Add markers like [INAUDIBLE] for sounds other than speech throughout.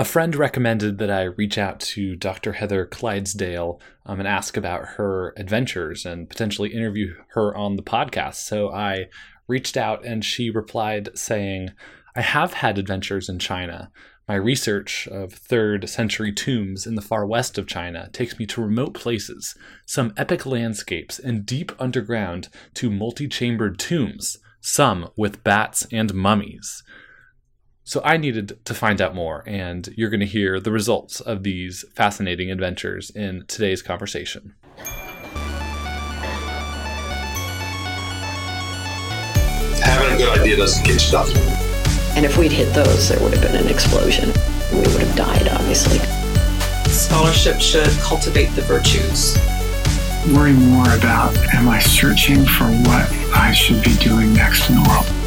A friend recommended that I reach out to Dr. Heather Clydesdale um, and ask about her adventures and potentially interview her on the podcast. So I reached out and she replied saying, I have had adventures in China. My research of third century tombs in the far west of China takes me to remote places, some epic landscapes, and deep underground to multi chambered tombs, some with bats and mummies. So I needed to find out more, and you're going to hear the results of these fascinating adventures in today's conversation. Having a good idea doesn't get stuff. And if we'd hit those, there would have been an explosion. We would have died, obviously. Scholarship should cultivate the virtues. Worry more about am I searching for what I should be doing next in the world?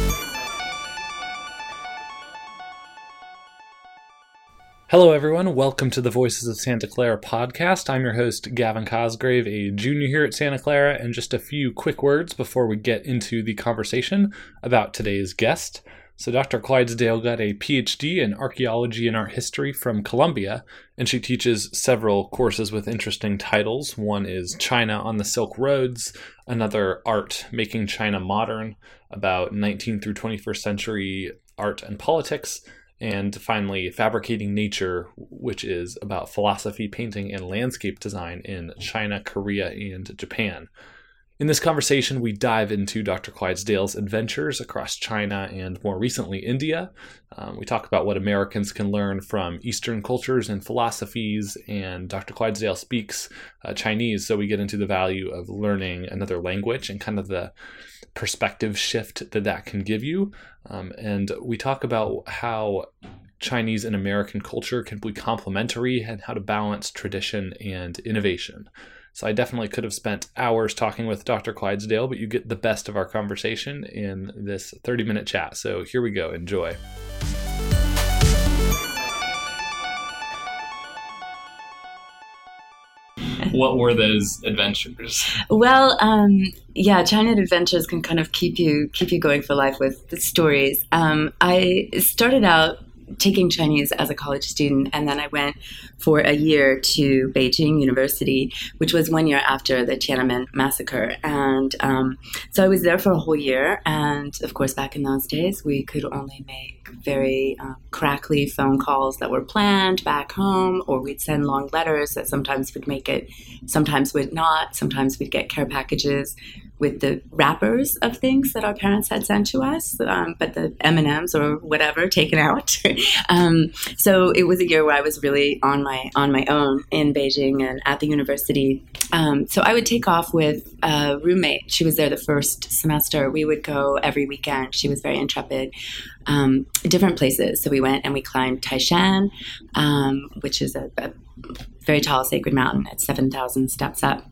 Hello, everyone. Welcome to the Voices of Santa Clara podcast. I'm your host, Gavin Cosgrave, a junior here at Santa Clara, and just a few quick words before we get into the conversation about today's guest. So, Dr. Clydesdale got a PhD in archaeology and art history from Columbia, and she teaches several courses with interesting titles. One is China on the Silk Roads, another Art Making China Modern, about 19th through 21st century art and politics, and finally, Fabricating Nature, which is about philosophy, painting, and landscape design in China, Korea, and Japan. In this conversation, we dive into Dr. Clydesdale's adventures across China and more recently India. Um, we talk about what Americans can learn from Eastern cultures and philosophies, and Dr. Clydesdale speaks uh, Chinese, so we get into the value of learning another language and kind of the perspective shift that that can give you. Um, and we talk about how Chinese and American culture can be complementary and how to balance tradition and innovation. So I definitely could have spent hours talking with Dr. Clydesdale, but you get the best of our conversation in this 30 minute chat. So here we go. Enjoy. What were those adventures? Well, um, yeah, China Adventures can kind of keep you keep you going for life with the stories. Um, I started out taking Chinese as a college student, and then I went for a year to Beijing University, which was one year after the Tiananmen massacre. And um, so I was there for a whole year. And of course, back in those days, we could only make very um, crackly phone calls that were planned back home, or we'd send long letters that sometimes would make it, sometimes would not. Sometimes we'd get care packages with the wrappers of things that our parents had sent to us, um, but the M and M's or whatever taken out. [LAUGHS] um, so it was a year where I was really on my on my own in Beijing and at the university. Um, so I would take off with a roommate. She was there the first semester. We would go every weekend. She was very intrepid. Um, different places. So we went and we climbed Taishan, um, which is a, a very tall sacred mountain. Seven thousand steps up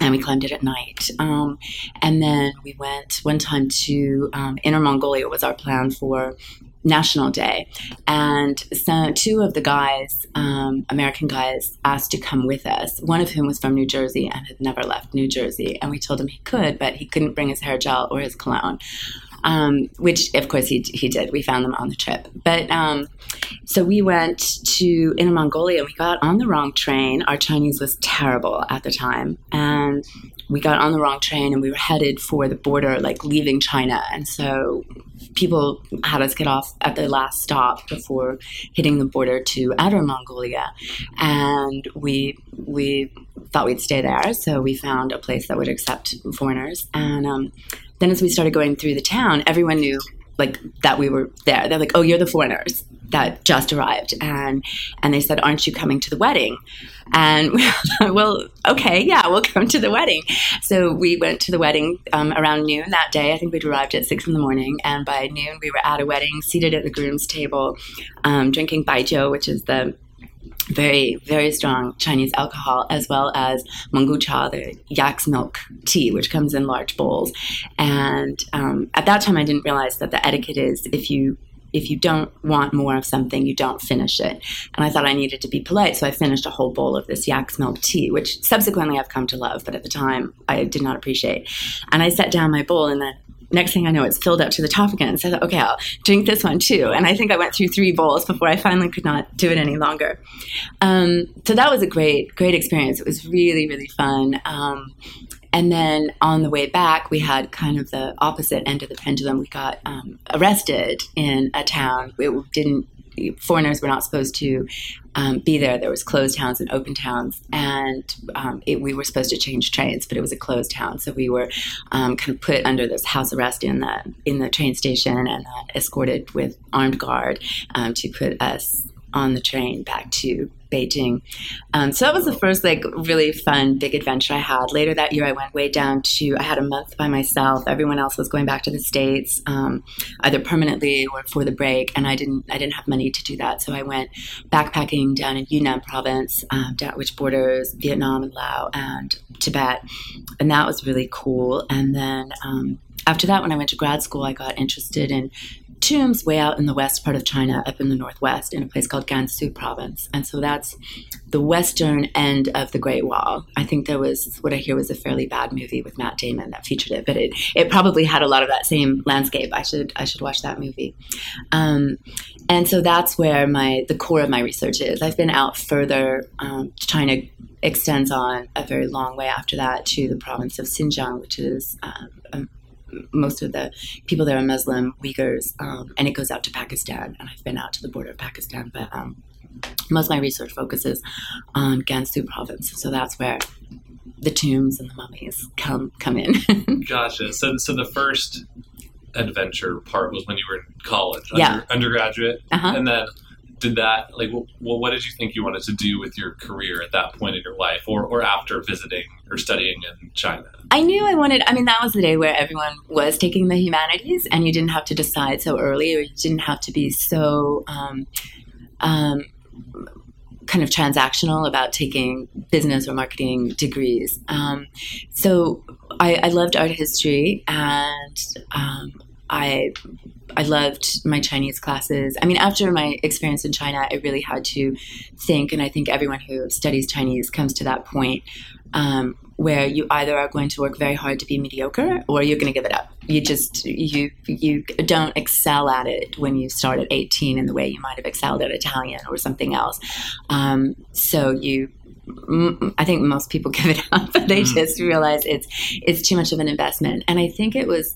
and we climbed it at night. Um, and then we went one time to um, Inner Mongolia was our plan for National Day, and so two of the guys, um, American guys, asked to come with us. One of whom was from New Jersey and had never left New Jersey, and we told him he could, but he couldn't bring his hair gel or his cologne. Um, which of course he, he did. We found them on the trip. But um, so we went to Inner Mongolia. We got on the wrong train. Our Chinese was terrible at the time, and we got on the wrong train and we were headed for the border, like leaving China. And so people had us get off at the last stop before hitting the border to Outer Mongolia, and we we thought we'd stay there. So we found a place that would accept foreigners and. Um, then as we started going through the town, everyone knew like that we were there. They're like, "Oh, you're the foreigners that just arrived," and and they said, "Aren't you coming to the wedding?" And [LAUGHS] we like, well, okay, yeah, we'll come to the wedding. So we went to the wedding um, around noon that day. I think we'd arrived at six in the morning, and by noon we were at a wedding, seated at the groom's table, um, drinking baijiu, which is the very, very strong Chinese alcohol, as well as mungu cha, the yak's milk tea, which comes in large bowls. And um, at that time, I didn't realize that the etiquette is if you if you don't want more of something, you don't finish it. And I thought I needed to be polite, so I finished a whole bowl of this yak's milk tea, which subsequently I've come to love, but at the time I did not appreciate. And I set down my bowl, and then next thing I know, it's filled up to the top again. So I thought, okay, I'll drink this one too. And I think I went through three bowls before I finally could not do it any longer. Um, so that was a great, great experience. It was really, really fun. Um, and then on the way back, we had kind of the opposite end of the pendulum. We got um, arrested in a town. It didn't foreigners were not supposed to um, be there. There was closed towns and open towns, and um, it, we were supposed to change trains, but it was a closed town, so we were um, kind of put under this house arrest in the in the train station and uh, escorted with armed guard um, to put us on the train back to Beijing. Um, so that was the first like really fun big adventure I had. Later that year, I went way down to I had a month by myself. Everyone else was going back to the states, um, either permanently or for the break, and I didn't I didn't have money to do that. So I went backpacking down in Yunnan province, um, down, which borders Vietnam and Laos and Tibet, and that was really cool. And then um, after that, when I went to grad school, I got interested in tombs way out in the west part of China, up in the northwest, in a place called Gansu province. And so that's the western end of the Great Wall. I think there was what I hear was a fairly bad movie with Matt Damon that featured it, but it, it probably had a lot of that same landscape. I should I should watch that movie. Um, and so that's where my the core of my research is. I've been out further. Um, China extends on a very long way after that to the province of Xinjiang, which is um, most of the people there are Muslim Uyghurs, um, and it goes out to Pakistan. And I've been out to the border of Pakistan, but um, most of my research focuses on Gansu province. So that's where the tombs and the mummies come come in. [LAUGHS] gotcha. So, so the first adventure part was when you were in college, yeah. under, undergraduate, uh-huh. and then did that like well, what did you think you wanted to do with your career at that point in your life or, or after visiting or studying in china? I knew i wanted i mean that was the day where everyone was taking the humanities and you didn't have to decide so early or you didn't have to be so um, um, kind of transactional about taking business or marketing degrees. Um, so I, I, loved art history and um, I I loved my Chinese classes. I mean, after my experience in China, I really had to think, and I think everyone who studies Chinese comes to that point um, where you either are going to work very hard to be mediocre or you're going to give it up. You just you you don't excel at it when you start at 18 in the way you might have excelled at Italian or something else. Um, so you I think most people [LAUGHS] give it up. They mm. just realize it's it's too much of an investment. And I think it was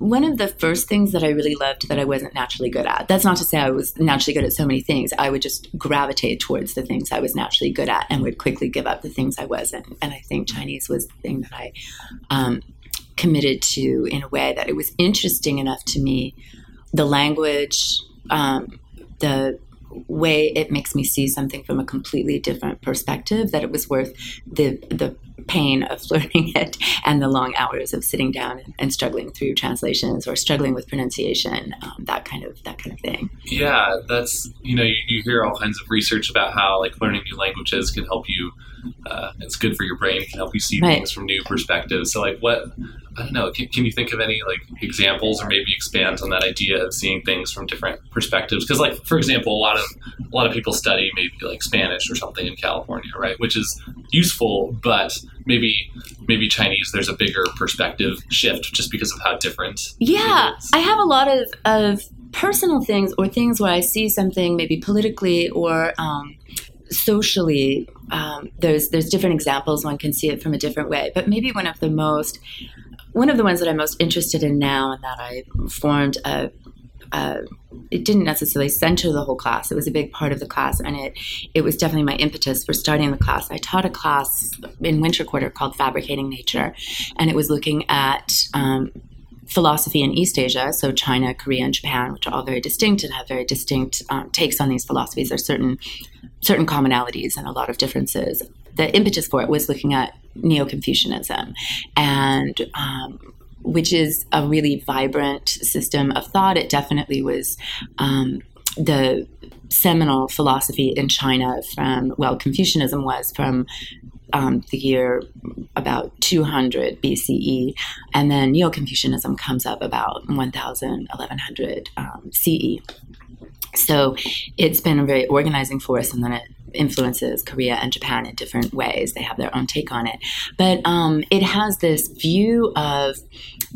one of the first things that I really loved that I wasn't naturally good at. That's not to say I was naturally good at so many things. I would just gravitate towards the things I was naturally good at and would quickly give up the things I wasn't. And I think Chinese was the thing that I um, committed to in a way that it was interesting enough to me. The language, um, the way it makes me see something from a completely different perspective that it was worth the the pain of [LAUGHS] learning it and the long hours of sitting down and, struggling through translations or struggling with pronunciation, um, that kind of that kind of thing. Yeah, that's you know you, you, hear all kinds of research about how like learning new languages can help you. Uh, it's good for your brain. Can help you see right. things from new perspectives. So like what I don't know. Can, can, you think of any like examples or maybe expand on that idea of seeing things from different perspectives? Because like for example, a lot of a lot of people study maybe like Spanish or something in California, right? Which is useful, but maybe maybe Chinese there's a bigger perspective shift just because of how different. Yeah, I have a lot of of personal things or things where I see something maybe politically or um, socially. Um, there's there's different examples. One can see it from a different way, but maybe one of the most one of the ones that I'm most interested in now, and that I formed a uh, it didn't necessarily center the whole class. It was a big part of the class, and it it was definitely my impetus for starting the class. I taught a class in winter quarter called Fabricating Nature, and it was looking at um, philosophy in East Asia, so China, Korea, and Japan, which are all very distinct and have very distinct um, takes on these philosophies. There's certain certain commonalities and a lot of differences. The impetus for it was looking at Neo Confucianism and um, which is a really vibrant system of thought. It definitely was um, the seminal philosophy in China from, well, Confucianism was from um, the year about 200 BCE, and then Neo Confucianism comes up about 1000, 1100 um, CE. So it's been a very organizing force, and then it influences Korea and Japan in different ways. They have their own take on it. But um, it has this view of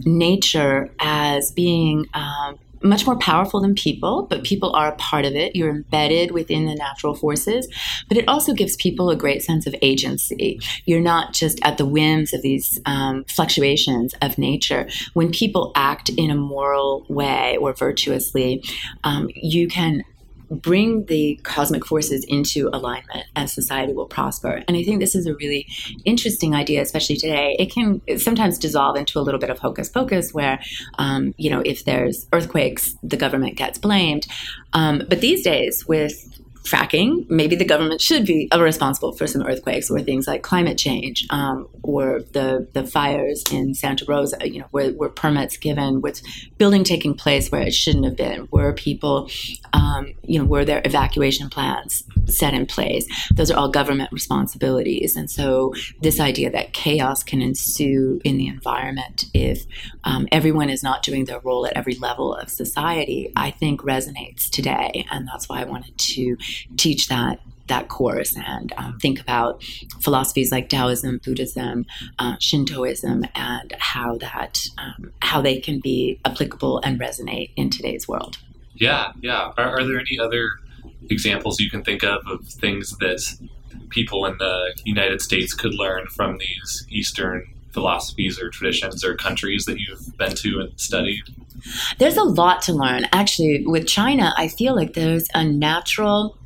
nature as being um, much more powerful than people, but people are a part of it. You're embedded within the natural forces, but it also gives people a great sense of agency. You're not just at the whims of these um, fluctuations of nature. When people act in a moral way or virtuously, um, you can bring the cosmic forces into alignment and society will prosper. And I think this is a really interesting idea, especially today. It can sometimes dissolve into a little bit of hocus pocus where, um, you know, if there's earthquakes, the government gets blamed. Um, but these days, with fracking, maybe the government should be responsible for some earthquakes or things like climate change um, or the, the fires in Santa Rosa, you know, where, where permits given, with building taking place where it shouldn't have been, where people, um, you know, where their evacuation plans set in place. Those are all government responsibilities. And so this idea that chaos can ensue in the environment if um, everyone is not doing their role at every level of society, I think resonates today. And that's why I wanted to teach that that course and um, think about philosophies like Taoism, Buddhism, uh, Shintoism, and how that um, how they can be applicable and resonate in today's world. Yeah, yeah. Are, are there any other examples you can think of of things that people in the United States could learn from these Eastern philosophies or traditions or countries that you've been to and studied? There's a lot to learn. Actually, with China, I feel like there's a natural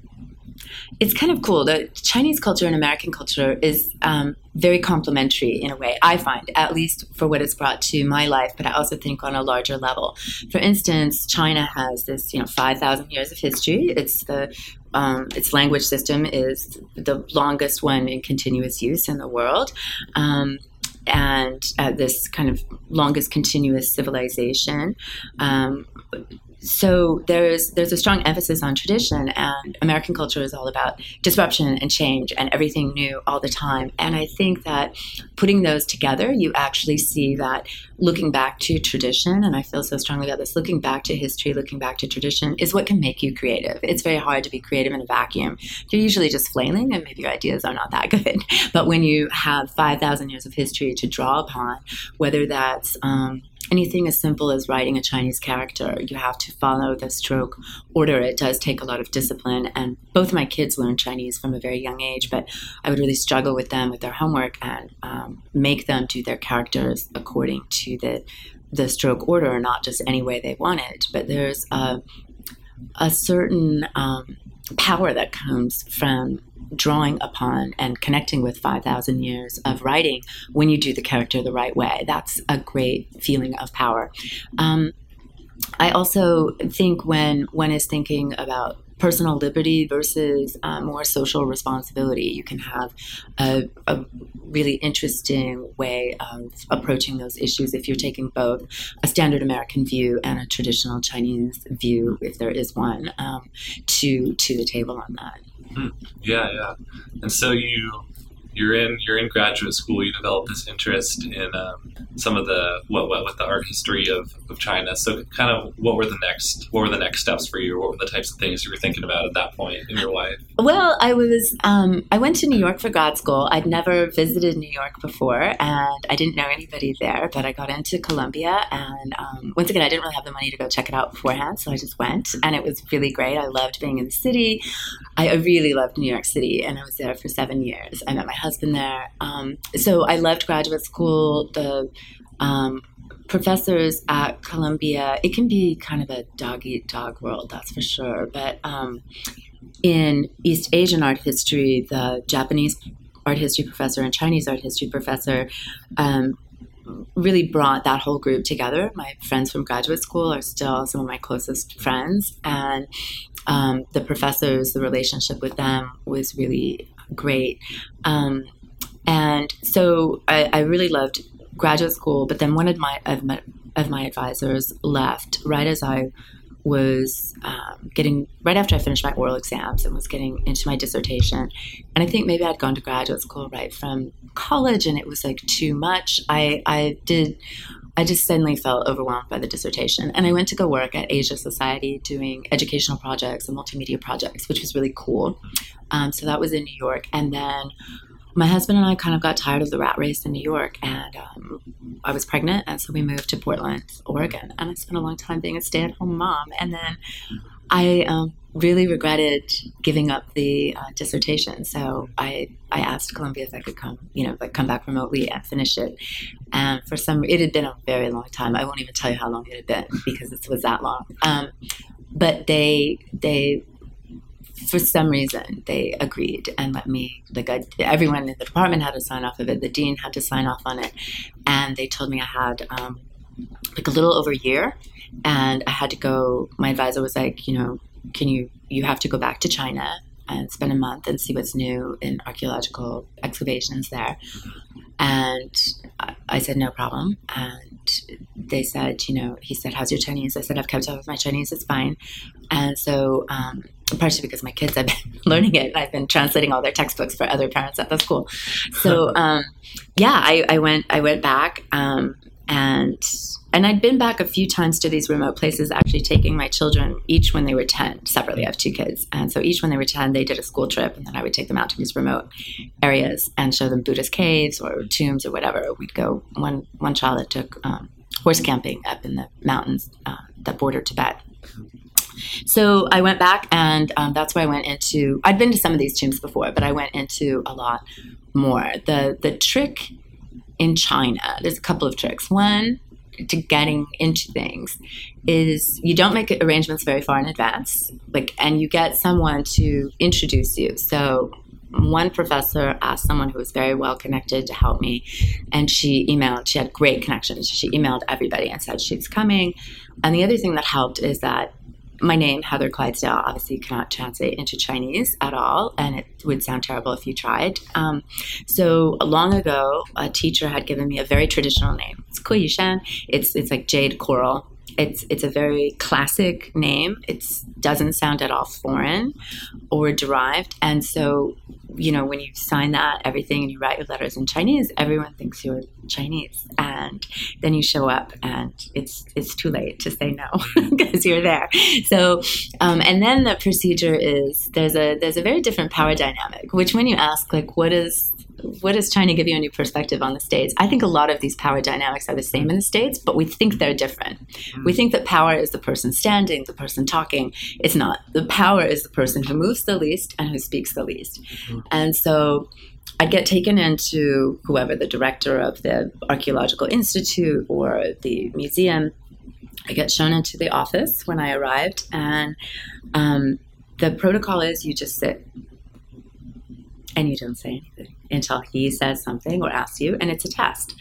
it's kind of cool. The Chinese culture and American culture is um, very complementary in a way, I find, at least for what it's brought to my life, but I also think on a larger level. For instance, China has this, you know, 5,000 years of history. It's the um, its language system is the longest one in continuous use in the world. Um, and uh, this kind of longest continuous civilization. Um, so there's there's a strong emphasis on tradition and american culture is all about disruption and change and everything new all the time. And i think that putting those together you actually see that looking back to tradition and i feel so strongly about this looking back to history looking back to tradition is what can make you creative. It's very hard to be creative in a vacuum. You're usually just flailing and maybe your ideas are not that [LAUGHS] good. But when you have 5000 years of history to draw upon whether that's um, anything as simple as writing a Chinese character, you have to follow the stroke order. It does take a lot of discipline. And both my kids learned Chinese from a very young age, but I would really struggle with them with their homework and um, make them do their characters according to the the stroke order, not just any way they wanted. But there's a, a certain um, power that comes from drawing upon and connecting with 5,000 years of writing when you do the character the right way. That's a great feeling of power. Um, I also think when one is thinking about personal liberty versus uh, more social responsibility. You can have a, a, really interesting way of approaching those issues if you're taking both a standard American view and a traditional Chinese view, if there is one, um, to to the table on that. Mm, yeah, yeah. And so you you're in you're in graduate school. You develop this interest in um, some of the what, what with the art history of, of China. So, kind of, what were the next what were the next steps for you? What were the types of things you were thinking about at that point in your life? Well, I was um, I went to New York for grad school. I'd never visited New York before, and I didn't know anybody there. But I got into Columbia, and um, once again, I didn't really have the money to go check it out beforehand, so I just went, and it was really great. I loved being in the city. I really loved New York City, and I was there for seven years. I met my husband there. Um, so I loved graduate school. The um, professors at Columbia, it can be kind of a dog eat dog world, that's for sure. But um, in East Asian art history, the Japanese art history professor and Chinese art history professor um, really brought that whole group together. My friends from graduate school are still some of my closest friends, and um, the professors, the relationship with them was really great. Um, and so I, I, really loved graduate school, but then one of my, of my, of my advisors left right as I was um, getting right after I finished my oral exams and was getting into my dissertation. And I think maybe I'd gone to graduate school right from college and it was like too much. I, I did, I just suddenly felt overwhelmed by the dissertation. And I went to go work at Asia Society doing educational projects and multimedia projects, which was really cool. Um, so that was in New York. And then my husband and I kind of got tired of the rat race in New York, and um, I was pregnant, and so we moved to Portland, Oregon, and I spent a long time being a stay-at-home mom, and then I um, really regretted giving up the uh, dissertation. So I I asked Columbia if I could come, you know, like come back remotely and finish it. And for some, it had been a very long time. I won't even tell you how long it had been because it was that long. Um, but they they for some reason they agreed and let me like I, everyone in the department had to sign off of it the dean had to sign off on it and they told me i had um, like a little over a year and i had to go my advisor was like you know can you you have to go back to china and spend a month and see what's new in archaeological excavations there and I said, no problem. And they said, you know, he said, how's your Chinese? I said, I've kept up with my Chinese. It's fine. And so, um, partially because my kids have been [LAUGHS] learning it, I've been translating all their textbooks for other parents at the school. So, [LAUGHS] um, yeah, I, I, went, I went back, um, and and I'd been back a few times to these remote places, actually taking my children each when they were 10 separately. I have two kids. And so each when they were 10, they did a school trip, and then I would take them out to these remote areas and show them Buddhist caves or tombs or whatever. We'd go, one, one child that took um, horse camping up in the mountains uh, that border Tibet. So I went back, and um, that's where I went into. I'd been to some of these tombs before, but I went into a lot more. The the trick in China, there's a couple of tricks. One, to getting into things is you don't make arrangements very far in advance like and you get someone to introduce you. So one professor asked someone who was very well connected to help me and she emailed she had great connections. She emailed everybody and said she's coming. And the other thing that helped is that my name, Heather Clydesdale, obviously cannot translate into Chinese at all, and it would sound terrible if you tried. Um, so long ago, a teacher had given me a very traditional name. It's Ko Yishan. It's it's like jade coral. It's it's a very classic name. It doesn't sound at all foreign or derived, and so you know, when you sign that everything and you write your letters in Chinese, everyone thinks you're Chinese, and then you show up and it's it's too late to say no [LAUGHS] because you're there. So, um, and then the procedure is there's a there's a very different power dynamic. Which when you ask like what is what is China give you a new perspective on the states? I think a lot of these power dynamics are the same in the states, but we think they're different. Mm. We think that power is the person standing, the person talking. It's not. The power is the person who moves the least and who speaks the least. Mm. And so I'd get taken into whoever the director of the archaeological institute or the museum. I get shown into the office when I arrived, and um, the protocol is you just sit and you don't say anything until he says something or asks you, and it's a test.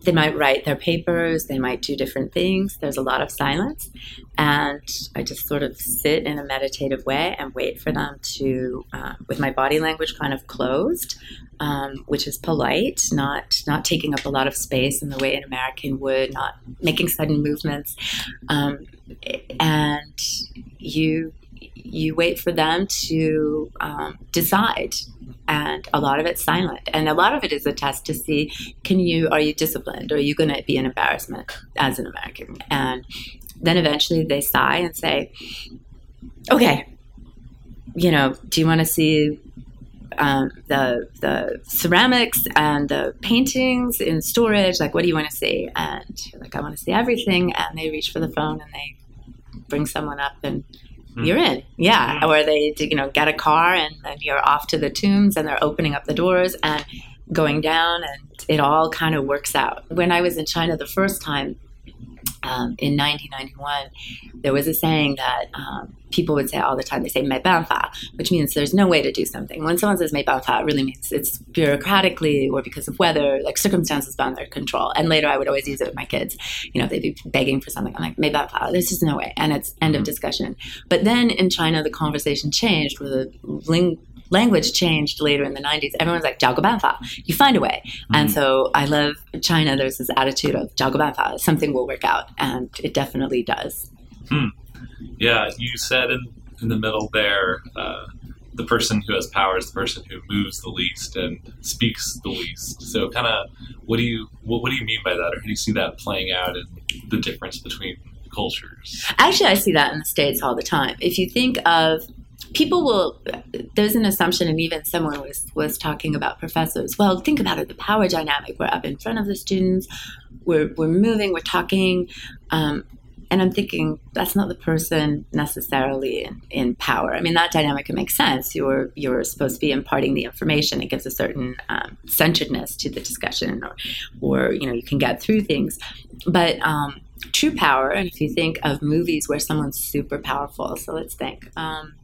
They might write their papers, they might do different things. There's a lot of silence. And I just sort of sit in a meditative way and wait for them to, uh, with my body language kind of closed, um, which is polite, not not taking up a lot of space in the way an American would, not making sudden movements, um, and you you wait for them to um, decide. And a lot of it's silent. And a lot of it is a test to see can you are you disciplined? Or are you going to be an embarrassment as an american? And then eventually they sigh and say okay you know do you want to see um, the the ceramics and the paintings in storage? Like what do you want to see? And like i want to see everything. And they reach for the phone and they bring someone up and mm. you're in. Yeah. Mm. Or they, you know, get a car and then you're off to the tombs and they're opening up the doors and going down and it all kind of works out. When I was in China the first time, um, in 1991, there was a saying that um, people would say all the time. They say "me which means there's no way to do something. When someone says "me it really means it's bureaucratically or because of weather, like circumstances beyond their control. And later, I would always use it with my kids. You know, they'd be begging for something. I'm like "me banfa." There's just no way, and it's end of mm-hmm. discussion. But then in China, the conversation changed with the ling- language changed later in the 90s. Everyone's like, Banfa, you find a way. Mm-hmm. And so I love China. There's this attitude of Banfa, something will work out. And it definitely does. Hmm. Yeah, you said in, in the middle there, uh, the person who has power is the person who moves the least and speaks the least. So, kind of, what do you what, what do you mean by that, or how do you see that playing out in the difference between cultures? Actually, I see that in the states all the time. If you think of people will there's an assumption and even someone was was talking about professors well think about it the power dynamic we're up in front of the students we're, we're moving we're talking um, and i'm thinking that's not the person necessarily in, in power. I mean that dynamic can make sense. You're you're supposed to be imparting the information it gives a certain um, centeredness to the discussion or or you know you can get through things. But um, true power and if you think of movies where someone's super powerful so let's think um,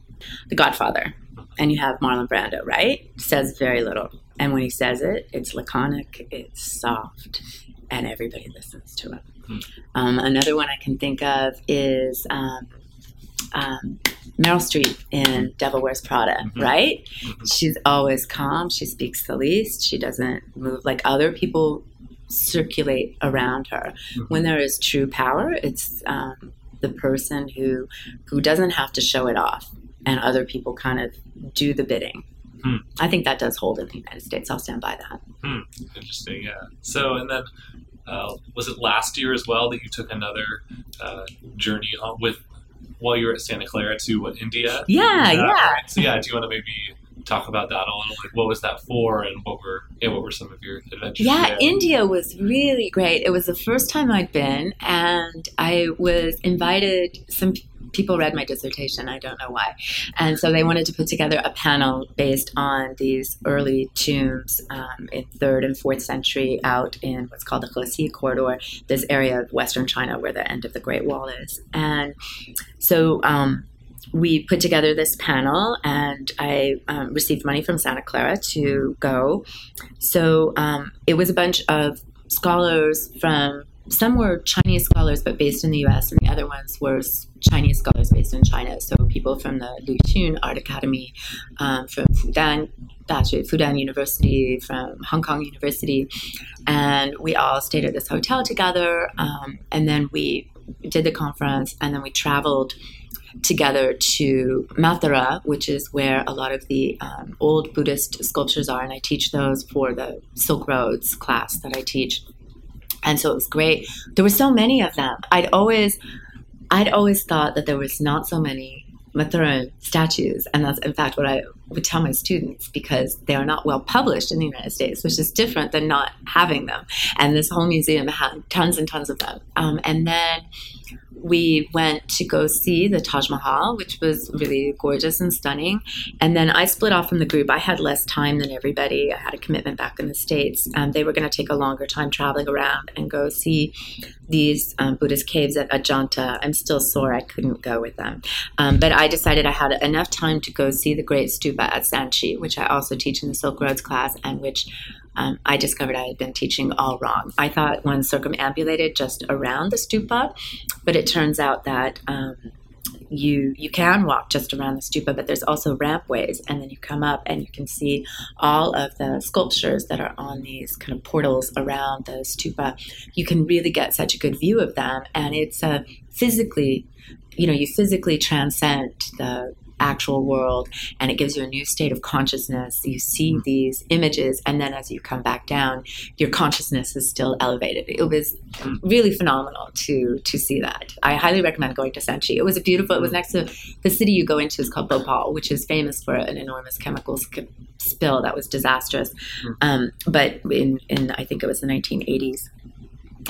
the Godfather, and you have Marlon Brando, right? Says very little. And when he says it, it's laconic, it's soft, and everybody listens to him. Um, another one I can think of is um, um, Meryl Streep in Devil Wears Prada, right? She's always calm. She speaks the least. She doesn't move like other people circulate around her. When there is true power, it's um, the person who who doesn't have to show it off and other people kind of do the bidding. Hmm. I think that does hold in the United States. I'll stand by that. Hmm. Interesting, yeah. So, and then uh, was it last year as well that you took another uh, journey on with while you were at Santa Clara to what India? Yeah, yeah. right? So yeah, do you want to maybe talk about that a little? Like, what was that for, and what were yeah, what were some of your adventures? Yeah, there? India was really great. It was the first time I'd been, and I was invited. Some people read my dissertation, I don't know why. And so they wanted to put together a panel based on these early tombs um, in third and fourth century out in what's called the Hexi corridor, this area of Western China where the end of the Great Wall is. And so um, we put together this panel, and I um, received money from Santa Clara to go. So um, it was a bunch of scholars from some were Chinese scholars but based in the US, and the other ones were Chinese scholars based in China. So people from the Luxun Art Academy, um, from Fudan, Fudan University, from Hong Kong University, and we all stayed at this hotel together. Um, and then we did the conference, and then we traveled together to Mathura, which is where a lot of the um, old Buddhist sculptures are, and I teach those for the Silk Roads class that I teach. And so it was great. There were so many of them. I'd always, I'd always thought that there was not so many Mathuran statues, and that's in fact what I would tell my students because they are not well published in the United States, which is different than not having them. And this whole museum had tons and tons of them. Um, and then we went to go see the Taj Mahal, which was really gorgeous and stunning. And then I split off from the group. I had less time than everybody. I had a commitment back in the States. Um, they were going to take a longer time traveling around and go see these um, Buddhist caves at Ajanta. I'm still sore. I couldn't go with them. Um, but I decided I had enough time to go see the Great Stupa at Sanchi, which I also teach in the Silk Roads class and which um, I discovered I had been teaching all wrong. I thought one circumambulated just around the stupa, but it turns out that um, you you can walk just around the stupa, but there's also rampways, and then you come up and you can see all of the sculptures that are on these kind of portals around the stupa. You can really get such a good view of them, and it's a physically, you know, you physically transcend the actual world and it gives you a new state of consciousness. You see these images and then as you come back down your consciousness is still elevated. It was really phenomenal to to see that. I highly recommend going to sanchi it was a beautiful it was next to the city you go into is called bhopal which is famous for an enormous chemical spill that was disastrous. Um, but in in i think it was the 1980s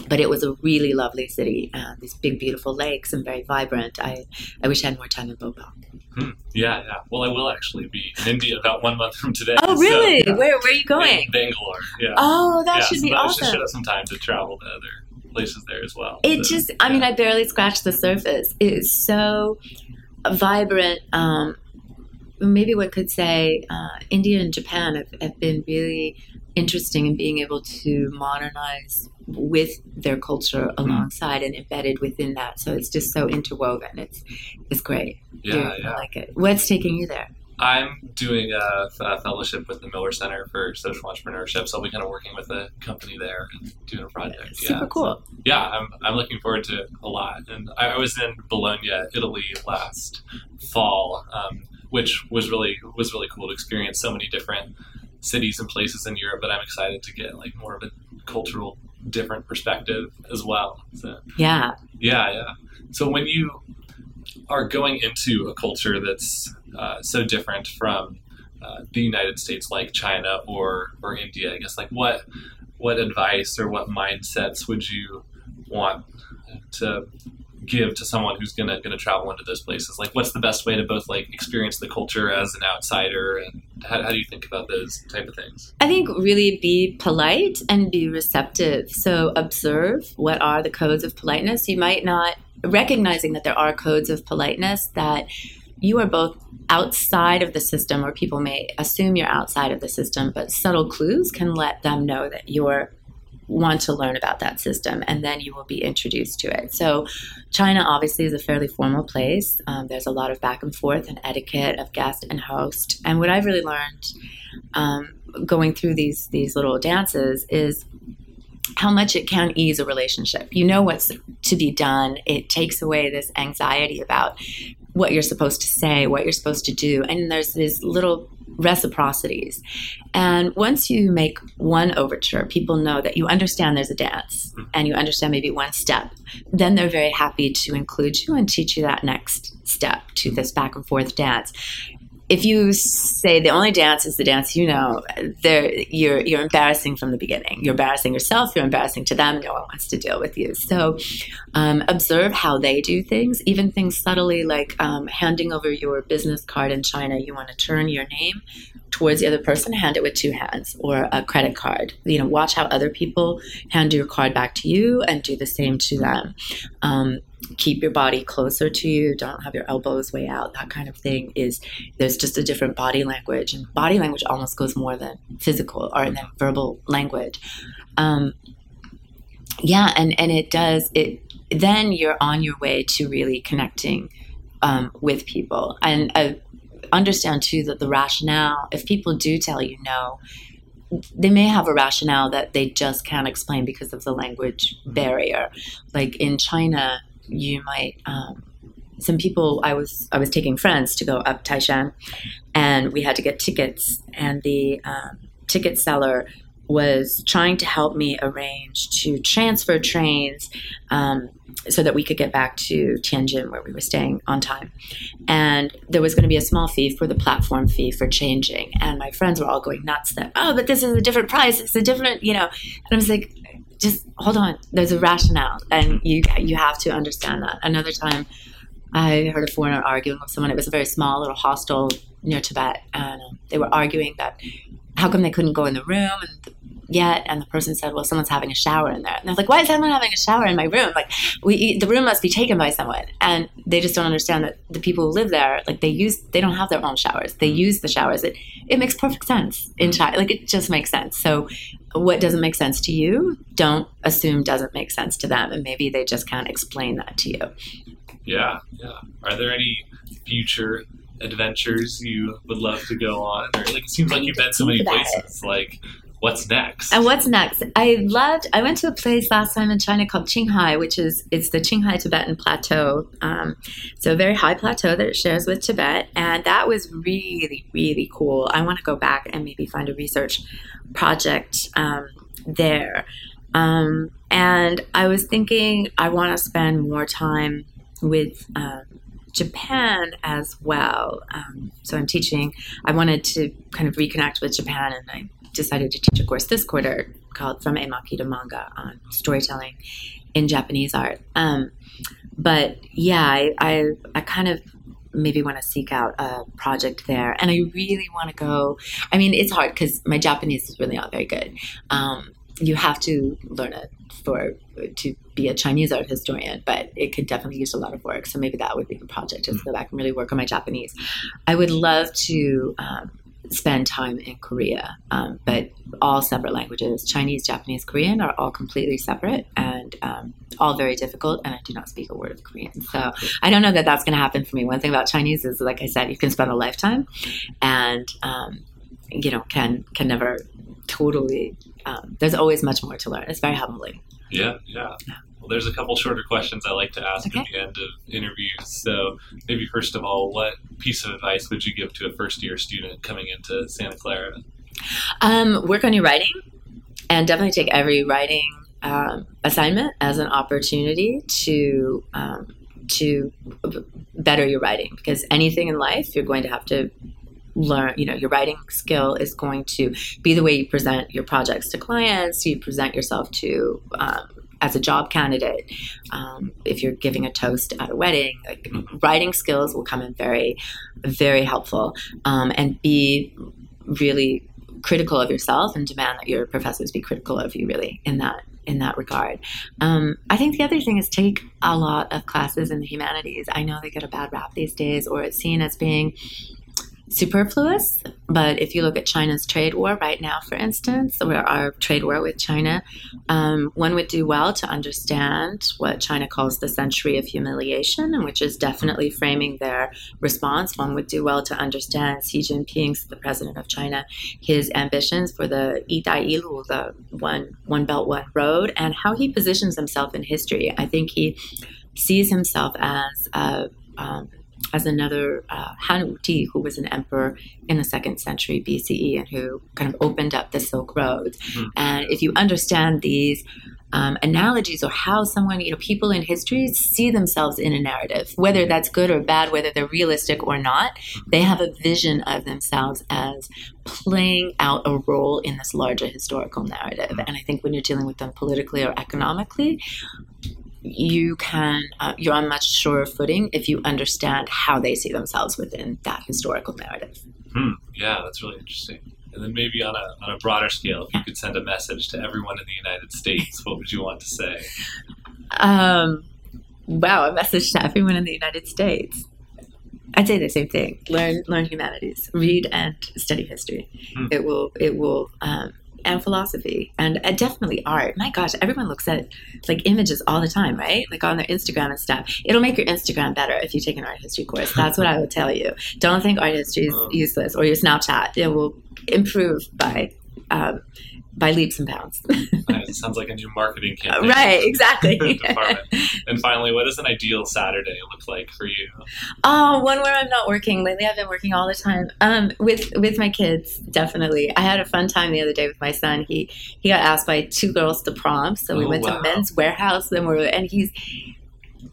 but it was a really lovely city uh, these big beautiful lakes and very vibrant. I i wish i had more time in bhopal Hmm. Yeah, yeah. Well, I will actually be in India about one month from today. Oh, so, really? yeah. Where, where are you In going? Bangalore. Yeah. Oh, that yeah, should so be that awesome. should have some time to travel to other places there as well. It So, just, I mean, I barely scratched the surface. It is so vibrant. Um, maybe one could say uh, India and Japan have, have been really interesting in being able to modernize with their culture Hmm. alongside and embedded within that. So it's just so interwoven. It's it's great. Yeah, I yeah. like it. What's taking you there? I'm doing a, a fellowship with the Miller Center for Social Entrepreneurship, so I'll be kind of working with a company there and doing a project. Super yeah. cool. yeah, I'm, I'm looking forward to it a lot. And I, I was in Bologna, Italy last fall, um, which was really was really cool to experience so many different cities and places in Europe. But I'm excited to get like more of a cultural different perspective as well. So Yeah. yeah, yeah. So when you are going into a culture that's uh, so different from uh, the United States, like China or or India? I guess like what what advice or what mindsets would you want to give to someone who's gonna gonna travel into those places? Like, what's the best way to both like experience the culture as an outsider, and how, how do you think about those type of things? I think really be polite and be receptive. So observe what are the codes of politeness. You might not recognizing that there are codes of politeness that you are both outside of the system, or people may assume you're outside of the system, but subtle clues can let them know that you're want to learn about that system, and then you will be introduced to it. So, China obviously is a fairly formal place. Um, there's a lot of back and forth and etiquette of guest and host. And what I've really learned um, going through these these little dances is how much it can ease a relationship. You know what's to be done. It takes away this anxiety about what you're supposed to say, what you're supposed to do. And there's these little reciprocities. And once you make one overture, people know that you understand there's a dance mm-hmm. and you understand maybe one step. Then they're very happy to include you and teach you that next step to this back and forth dance if you say the only dance is the dance you know, you're you're embarrassing from the beginning. You're embarrassing yourself. You're embarrassing to them. No one wants to deal with you. So um, observe how they do things, even things subtly like um, handing over your business card in China. You want to turn your name towards the other person, hand it with two hands, or a credit card. You know, watch how other people hand your card back to you, and do the same to them. Um, keep your body closer to you. Don't have your elbows way out. That kind of thing is there's just a different body language. And body language almost goes more than physical or than verbal language. Um, yeah and and it does it then you're on your way to really connecting um, with people. And uh, understand too that the rationale if people do tell you no they may have a rationale that they just can't explain because of the language barrier. Like in China, you might um, some people I was I was taking friends to go up Taishan, and we had to get tickets, and the um, ticket seller was trying to help me arrange to transfer trains um, so that we could get back to Tianjin where we were staying on time. And there was going to be a small fee for the platform fee for changing. And my friends were all going nuts that, oh, but this is a different price. It's a different, you know. And I was like, just hold on. There's a rationale, and you you have to understand that. Another time, I heard a foreigner arguing with someone. It was a very small little hostel near Tibet, and they were arguing that how come they couldn't go in the room and yet and the person said well someone's having a shower in there and i was like why is someone having a shower in my room like we the room must be taken by someone and they just don't understand that the people who live there like they use they don't have their own showers they mm-hmm. use the showers it it makes perfect sense in china like it just makes sense so what doesn't make sense to you, don't assume doesn't make sense to them. And maybe they just can't explain that to you. Yeah, yeah. Are there any future adventures you would love to go on? Or like it seems like you've been so many places. It. Like what's next? And what's next? I loved. I went to a place last time in China called Qinghai, which is it's the Qinghai Tibetan Plateau. Um, so a very high plateau that it shares with Tibet, and that was really really cool. I want to go back and maybe find a research project um, there. Um, and I was thinking I want to spend more time with. Um, Japan as well. Um, so I'm teaching. I wanted to kind of reconnect with Japan, and I decided to teach a course this quarter called From Emaki to Manga on storytelling in Japanese art. Um, but yeah, I, I, I kind of maybe want to seek out a project there. And I really want to go. I mean, it's hard because my Japanese is really not very good. Um, you have to learn it for to be a Chinese art historian, but it could definitely use a lot of work. So maybe that would be the project, is go back and really work on my Japanese. I would love to um, spend time in Korea, um, but all separate languages. Chinese, Japanese, Korean are all completely separate and um, all very difficult. And I do not speak a word of Korean, so I don't know that that's going to happen for me. One thing about Chinese is, like I said, you can spend a lifetime, and um, you know can can never totally. Um, there's always much more to learn. It's very humbling. Yeah, yeah. yeah. Well, there's a couple shorter questions I like to ask okay. at the end of interviews. So, maybe first of all, what piece of advice would you give to a first year student coming into Santa Clara? Um, work on your writing, and definitely take every writing um, assignment as an opportunity to um, to better your writing because anything in life you're going to have to learn you know your writing skill is going to be the way you present your projects to clients you present yourself to um, as a job candidate um, if you're giving a toast at a wedding like writing skills will come in very very helpful um, and be really critical of yourself and demand that your professors be critical of you really in that in that regard. Um, I think the other thing is take a lot of classes in the humanities. I know they get a bad rap these days, or it's seen as being superfluous. But if you look at China's trade war right now, for instance, or our trade war with China, um, one would do well to understand what China calls the century of humiliation, and which is definitely framing their response. One would do well to understand Xi Jinping's, the president of China, his ambitions for the Yidailu, the one one belt one road, and how he positions himself in history. I think he sees himself as a um, as another uh, Han Wuti, who was an emperor in the second century BCE and who kind of opened up the Silk Road. Mm-hmm. And if you understand these um, analogies or how someone, you know, people in history see themselves in a narrative, whether that's good or bad, whether they're realistic or not, they have a vision of themselves as playing out a role in this larger historical narrative. And I think when you're dealing with them politically or economically, you can uh, you're on much surer footing if you understand how they see themselves within that historical narrative. Hmm. Yeah, that's really interesting. And then maybe on a on a broader scale, if you could send a message to everyone in the United States, what would you want to say? Um, wow, a message to everyone in the United States. I'd say the same thing. Learn learn humanities. Read and study history. Hmm. It will it will um, and philosophy and uh, definitely art. My gosh, everyone looks at like images all the time, right? Like on their Instagram and stuff. It'll make your Instagram better if you take an art history course. That's what I would tell you. Don't think art history is oh. useless or your Snapchat. It will improve by um, by leaps and bounds. [LAUGHS] it sounds like a new marketing campaign. Right, exactly. [LAUGHS] [LAUGHS] and finally, what does an ideal Saturday look like for you? Oh, one where I'm not working. Lately, I've been working all the time. Um, with with my kids, definitely. I had a fun time the other day with my son. He he got asked by two girls to prom, so we oh, went wow. to Men's Wearhouse, and we're and he's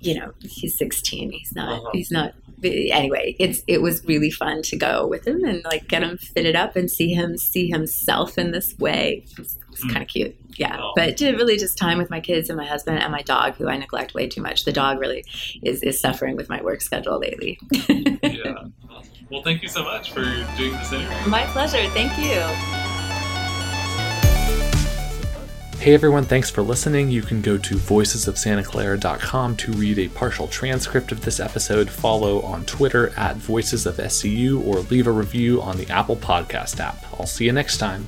you know he's 16 he's not uh-huh. he's not anyway, it's it was really fun to go with him and like get him fitted up and see him see himself in this way. It's, it's mm. kind of cute, yeah. Oh. But really, just time with my kids and my husband and my dog, who I neglect way too much. The dog really is is suffering with my work schedule lately. yeah. Well, thank you so much for doing this interview. My pleasure. Thank you. Hey everyone, thanks for listening. You can go to voicesofsantaclara.com to read a partial transcript of this episode, follow on Twitter at Voices of SCU, or leave a review on the Apple Podcast app. I'll see you next time.